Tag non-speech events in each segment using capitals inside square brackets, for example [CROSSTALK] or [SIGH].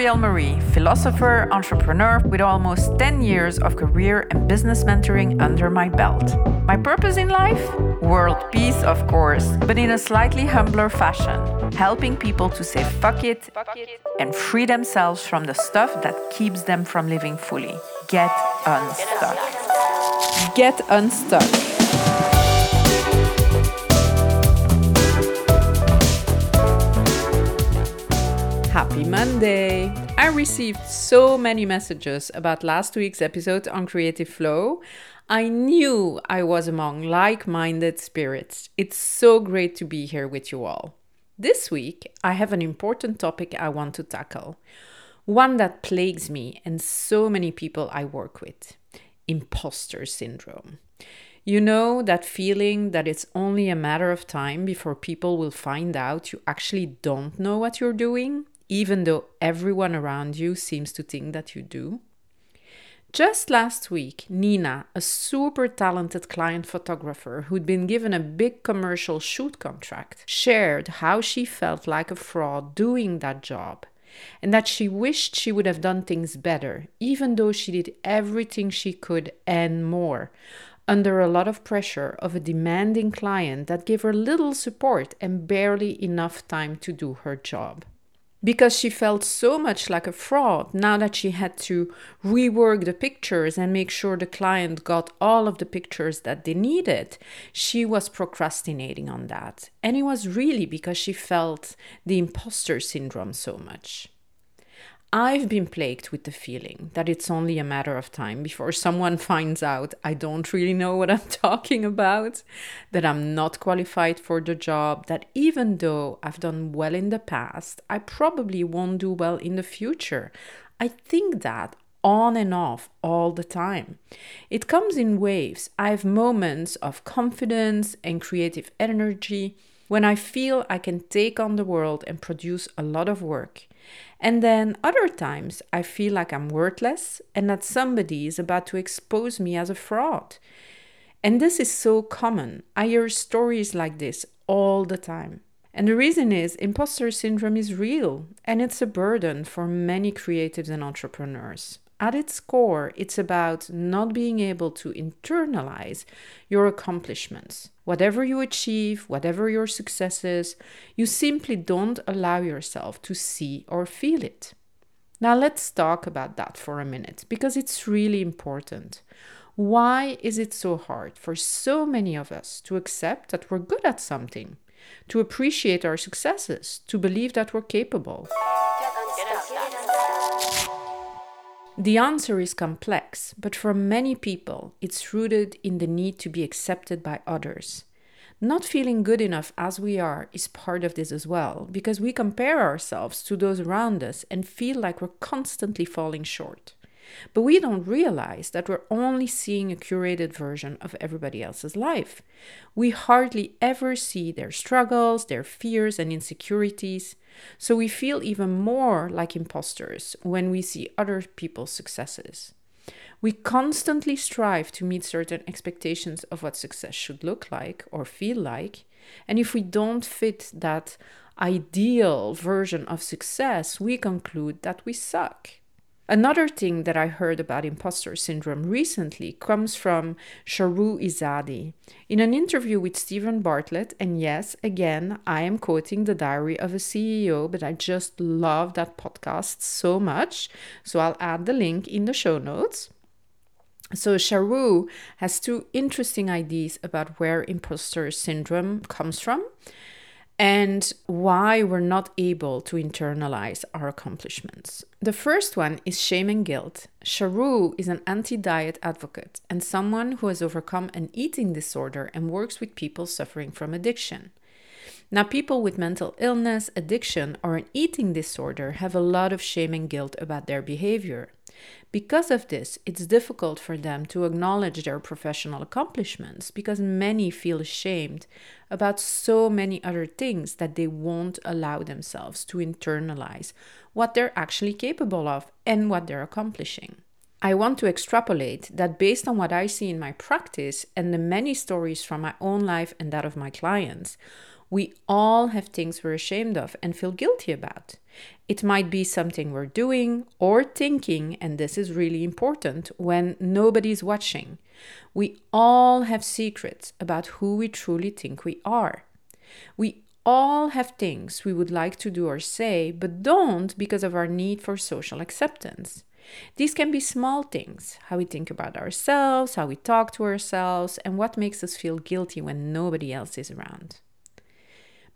Ariel Marie, philosopher, entrepreneur with almost 10 years of career and business mentoring under my belt. My purpose in life? World peace, of course, but in a slightly humbler fashion, helping people to say fuck it, fuck it and free themselves from the stuff that keeps them from living fully. Get unstuck. Get unstuck. Happy Monday! I received so many messages about last week's episode on Creative Flow. I knew I was among like minded spirits. It's so great to be here with you all. This week, I have an important topic I want to tackle, one that plagues me and so many people I work with imposter syndrome. You know that feeling that it's only a matter of time before people will find out you actually don't know what you're doing? Even though everyone around you seems to think that you do? Just last week, Nina, a super talented client photographer who'd been given a big commercial shoot contract, shared how she felt like a fraud doing that job and that she wished she would have done things better, even though she did everything she could and more, under a lot of pressure of a demanding client that gave her little support and barely enough time to do her job because she felt so much like a fraud now that she had to rework the pictures and make sure the client got all of the pictures that they needed. She was procrastinating on that. And it was really because she felt the imposter syndrome so much. I've been plagued with the feeling that it's only a matter of time before someone [LAUGHS] finds out I don't really know what I'm [LAUGHS] talking about, that I'm not qualified for the job, that even though I've done well in the past, I probably won't do well in the future. I think that on and off all the time. It comes in waves. I have moments of confidence and creative energy when I feel I can take on the world and produce a lot of work. And then other times I feel like I'm worthless and that somebody is about to expose me as a fraud. And this is so common. I hear stories like this all the time. And the reason is imposter syndrome is real and it's a burden for many creatives and entrepreneurs. At its core, it's about not being able to internalize your accomplishments. Whatever you achieve, whatever your success is, you simply don't allow yourself to see or feel it. Now, let's talk about that for a minute because it's really important. Why is it so hard for so many of us to accept that we're good at something, to appreciate our successes, to believe that we're capable? The answer is complex, but for many people, it's rooted in the need to be accepted by others. Not feeling good enough as we are is part of this as well, because we compare ourselves to those around us and feel like we're constantly falling short. But we don't realize that we're only seeing a curated version of everybody else's life. We hardly ever see their struggles, their fears, and insecurities. So we feel even more like imposters when we see other people's successes. We constantly strive to meet certain expectations of what success should look like or feel like. And if we don't fit that ideal version of success, we conclude that we suck. Another thing that I heard about imposter syndrome recently comes from Shahroo Izadi. In an interview with Steven Bartlett, and yes, again, I am quoting the diary of a CEO, but I just love that podcast so much. So I'll add the link in the show notes. So, Shahroo has two interesting ideas about where imposter syndrome comes from and why we're not able to internalize our accomplishments. The first one is shame and guilt. Shahroo is an anti diet advocate and someone who has overcome an eating disorder and works with people suffering from addiction. Now, people with mental illness, addiction, or an eating disorder have a lot of shame and guilt about their behavior. Because of this, it's difficult for them to acknowledge their professional accomplishments because many feel ashamed about so many other things that they won't allow themselves to internalize what they're actually capable of and what they're accomplishing. I want to extrapolate that based on what I see in my practice and the many stories from my own life and that of my clients, We all have things we're ashamed of and feel guilty about. It might be something we're doing or thinking, and this is really important when nobody's watching. We all have secrets about who we truly think we are. We all have things we would like to do or say, but don't because of our need for social acceptance. These can be small things how we think about ourselves, how we talk to ourselves, and what makes us feel guilty when nobody else is around.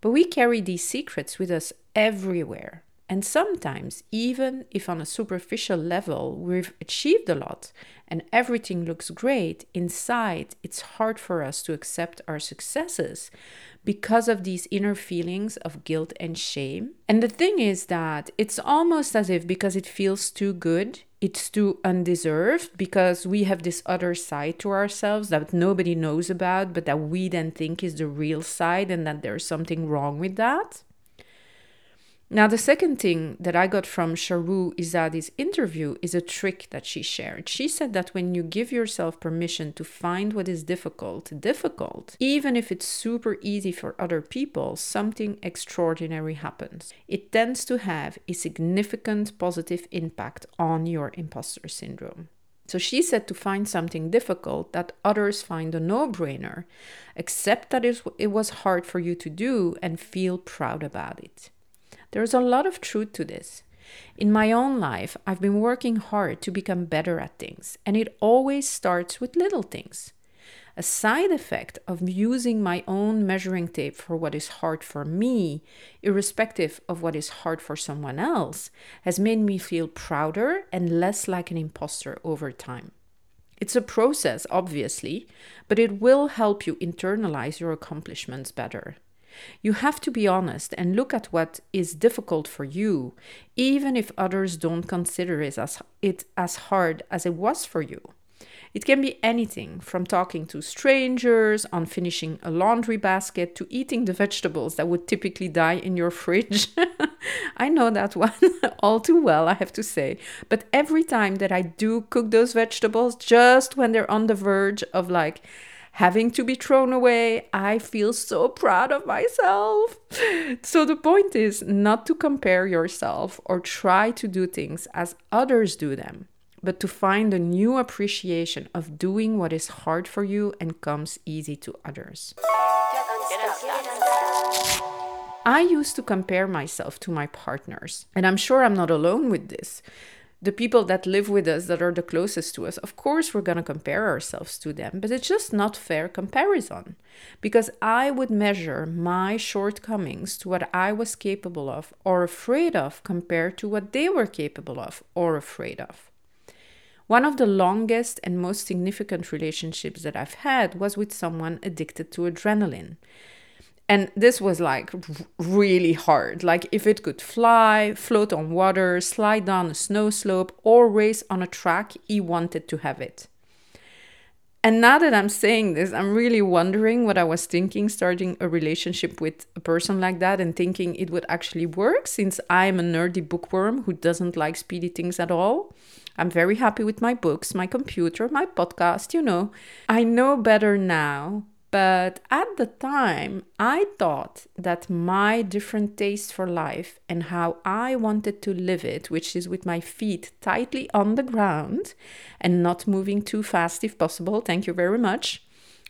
But we carry these secrets with us everywhere. And sometimes, even if on a superficial level we've achieved a lot and everything looks great, inside it's hard for us to accept our successes because of these inner feelings of guilt and shame. And the thing is that it's almost as if because it feels too good, it's too undeserved because we have this other side to ourselves that nobody knows about, but that we then think is the real side and that there's something wrong with that. Now, the second thing that I got from Shahroo Izadi's interview is a trick that she shared. She said that when you give yourself permission to find what is difficult, difficult, even if it's super easy for other people, something extraordinary happens. It tends to have a significant positive impact on your imposter syndrome. So she said to find something difficult that others find a no brainer, accept that it was hard for you to do, and feel proud about it. There's a lot of truth to this. In my own life, I've been working hard to become better at things, and it always starts with little things. A side effect of using my own measuring tape for what is hard for me, irrespective of what is hard for someone else, has made me feel prouder and less like an imposter over time. It's a process, obviously, but it will help you internalize your accomplishments better. You have to be honest and look at what is difficult for you, even if others don't consider it as, it as hard as it was for you. It can be anything from talking to strangers, on finishing a laundry basket, to eating the vegetables that would typically die in your fridge. [LAUGHS] I know that one [LAUGHS] all too well, I have to say. But every time that I do cook those vegetables, just when they're on the verge of like, having to be thrown away. I feel so proud of myself. So the point is not to compare yourself or try to do things as others do them, but to find a new appreciation of doing what is hard for you and comes easy to others. I used to compare myself to my partners, and I'm sure I'm not alone with this the people that live with us that are the closest to us of course we're going to compare ourselves to them but it's just not fair comparison because i would measure my shortcomings to what i was capable of or afraid of compared to what they were capable of or afraid of one of the longest and most significant relationships that I've had was with someone addicted to adrenaline. And this was like really hard. Like if it could fly, float on water, slide down a snow slope, or race on a track, he wanted to have it. And now that I'm saying this, I'm really wondering what I was thinking starting a relationship with a person like that and thinking it would actually work since I'm a nerdy bookworm who doesn't like speedy things at all. I'm very happy with my books, my computer, my podcast, you know. I know better now but at the time, I thought that my different taste for life and how I wanted to live it, which is with my feet tightly on the ground and not moving too fast if possible, thank you very much,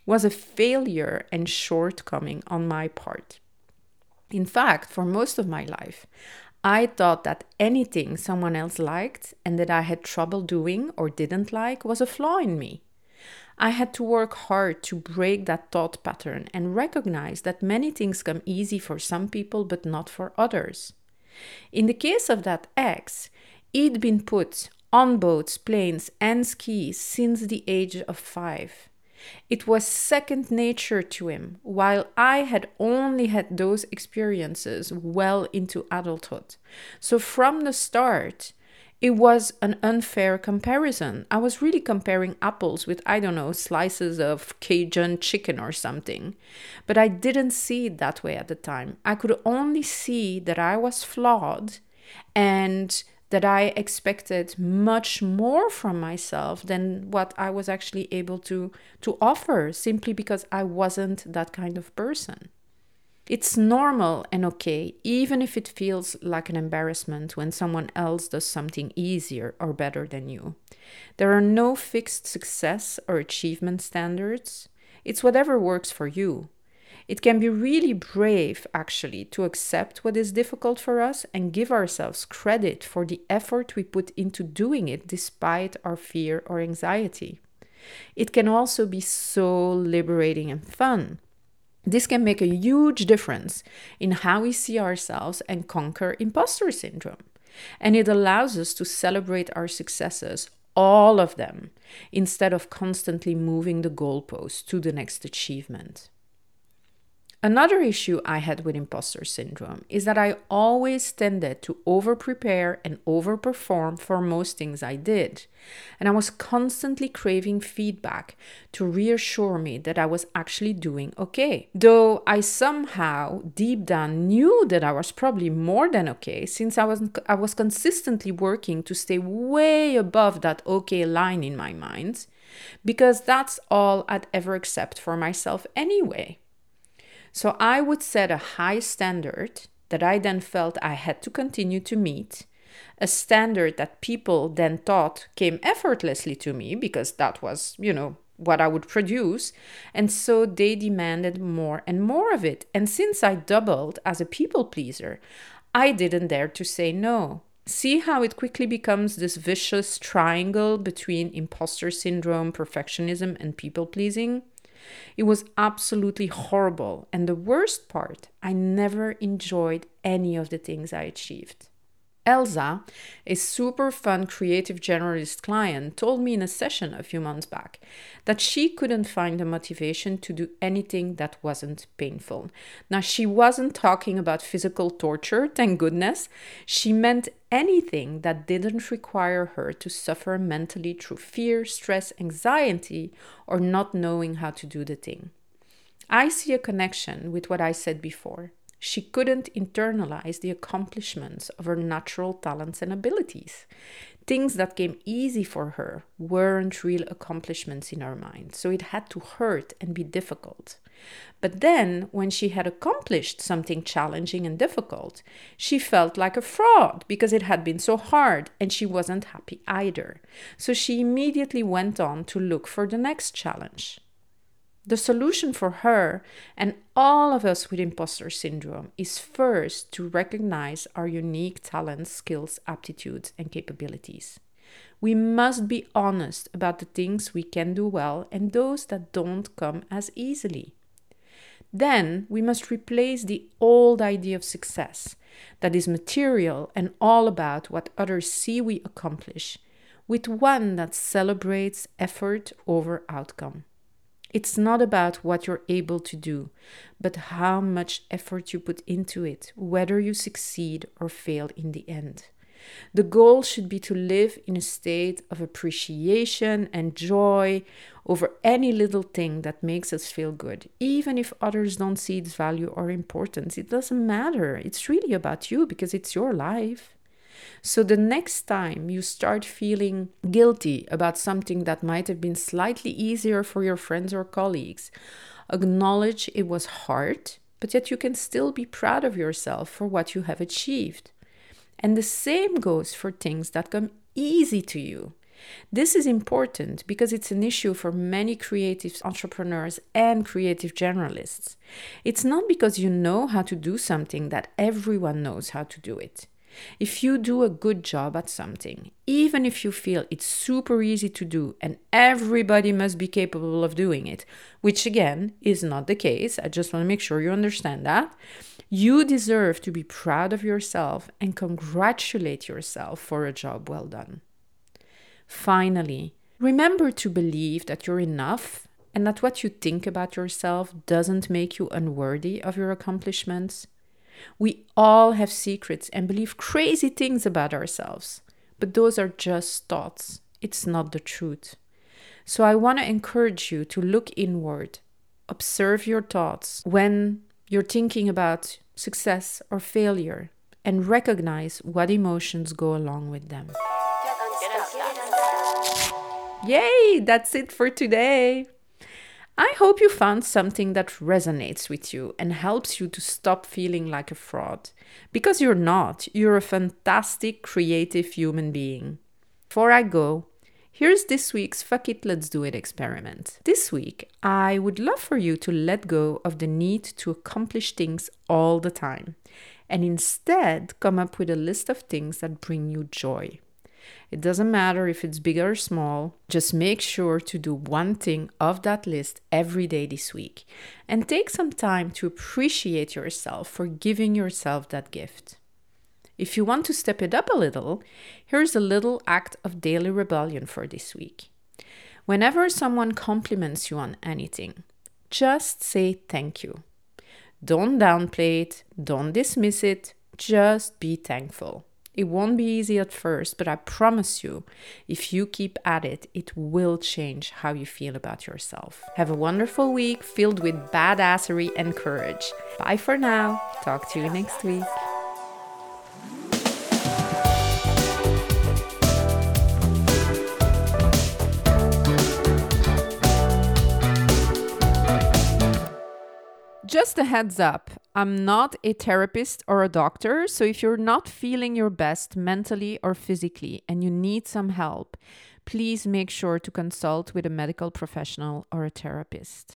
was a failure and shortcoming on my part. In fact, for most of my life, I thought that anything someone else liked and that I had trouble doing or didn't like was a flaw in me. I had to work hard to break that thought pattern and recognize that many things come easy for some people but not for others. In the case of that ex, he'd been put on boats, planes, and skis since the age of five. It was second nature to him, while I had only had those experiences well into adulthood. So from the start, it was an unfair comparison. I was really comparing apples with, I don't know, slices of Cajun chicken or something. But I didn't see it that way at the time. I could only see that I was flawed and that I expected much more from myself than what I was actually able to, to offer simply because I wasn't that kind of person. It's normal and okay, even if it feels like an embarrassment when someone else does something easier or better than you. There are no fixed success or achievement standards. It's whatever works for you. It can be really brave, actually, to accept what is difficult for us and give ourselves credit for the effort we put into doing it despite our fear or anxiety. It can also be so liberating and fun. This can make a huge difference in how we see ourselves and conquer imposter syndrome. And it allows us to celebrate our successes, all of them, instead of constantly moving the goalpost to the next achievement. Another issue I had with imposter syndrome is that I always tended to over prepare and overperform for most things I did. And I was constantly craving feedback to reassure me that I was actually doing okay. Though I somehow deep down knew that I was probably more than okay since I was I was consistently working to stay way above that okay line in my mind because that's all I'd ever accept for myself anyway. So I would set a high standard that I then felt I had to continue to meet, a standard that people then thought came effortlessly to me because that was, you know, what I would produce. And so they demanded more and more of it. And since I doubled as a people pleaser, I didn't dare to say no. See how it quickly becomes this vicious triangle between imposter syndrome, perfectionism, and people pleasing? It was absolutely horrible. And the worst part, I never enjoyed any of the things I achieved. Elsa, a super fun creative generalist client, told me in a session a few months back that she couldn't find the motivation to do anything that wasn't painful. Now, she wasn't talking about physical torture, thank goodness. She meant anything that didn't require her to suffer mentally through fear, stress, anxiety, or not knowing how to do the thing. I see a connection with what I said before. She couldn't internalize the accomplishments of her natural talents and abilities. Things that came easy for her weren't real accomplishments in her mind, so it had to hurt and be difficult. But then, when she had accomplished something challenging and difficult, she felt like a fraud because it had been so hard and she wasn't happy either. So she immediately went on to look for the next challenge. The solution for her and all of us with imposter syndrome is first to recognize our unique talents, skills, aptitudes, and capabilities. We must be honest about the things we can do well and those that don't come as easily. Then we must replace the old idea of success that is material and all about what others see we accomplish with one that celebrates effort over outcome. It's not about what you're able to do, but how much effort you put into it, whether you succeed or fail in the end. The goal should be to live in a state of appreciation and joy over any little thing that makes us feel good, even if others don't see its value or importance. It doesn't matter. It's really about you because it's your life. So the next time you start feeling guilty about something that might have been slightly easier for your friends or colleagues, acknowledge it was hard, but yet you can still be proud of yourself for what you have achieved. And the same goes for things that come easy to you. This is important because it's an issue for many creative entrepreneurs and creative generalists. It's not because you know how to do something that everyone knows how to do it. If you do a good job at something, even if you feel it's super easy to do and everybody must be capable of doing it, which again is not the case, I just want to make sure you understand that, you deserve to be proud of yourself and congratulate yourself for a job well done. Finally, remember to believe that you're enough and that what you think about yourself doesn't make you unworthy of your accomplishments. We all have secrets and believe crazy things about ourselves, but those are just thoughts. It's not the truth. So I want to encourage you to look inward, observe your thoughts when you're thinking about success or failure, and recognize what emotions go along with them. Yay, that's it for today. I hope you found something that resonates with you and helps you to stop feeling like a fraud. Because you're not, you're a fantastic, creative human being. Before I go, here's this week's Fuck It, Let's Do It experiment. This week, I would love for you to let go of the need to accomplish things all the time and instead come up with a list of things that bring you joy. It doesn't matter if it's big or small, just make sure to do one thing of that list every day this week and take some time to appreciate yourself for giving yourself that gift. If you want to step it up a little, here's a little act of daily rebellion for this week. Whenever someone compliments you on anything, just say thank you. Don't downplay it, don't dismiss it, just be thankful. It won't be easy at first, but I promise you, if you keep at it, it will change how you feel about yourself. Have a wonderful week filled with badassery and courage. Bye for now. Talk to you next week. Just a heads up, I'm not a therapist or a doctor, so if you're not feeling your best mentally or physically and you need some help, please make sure to consult with a medical professional or a therapist.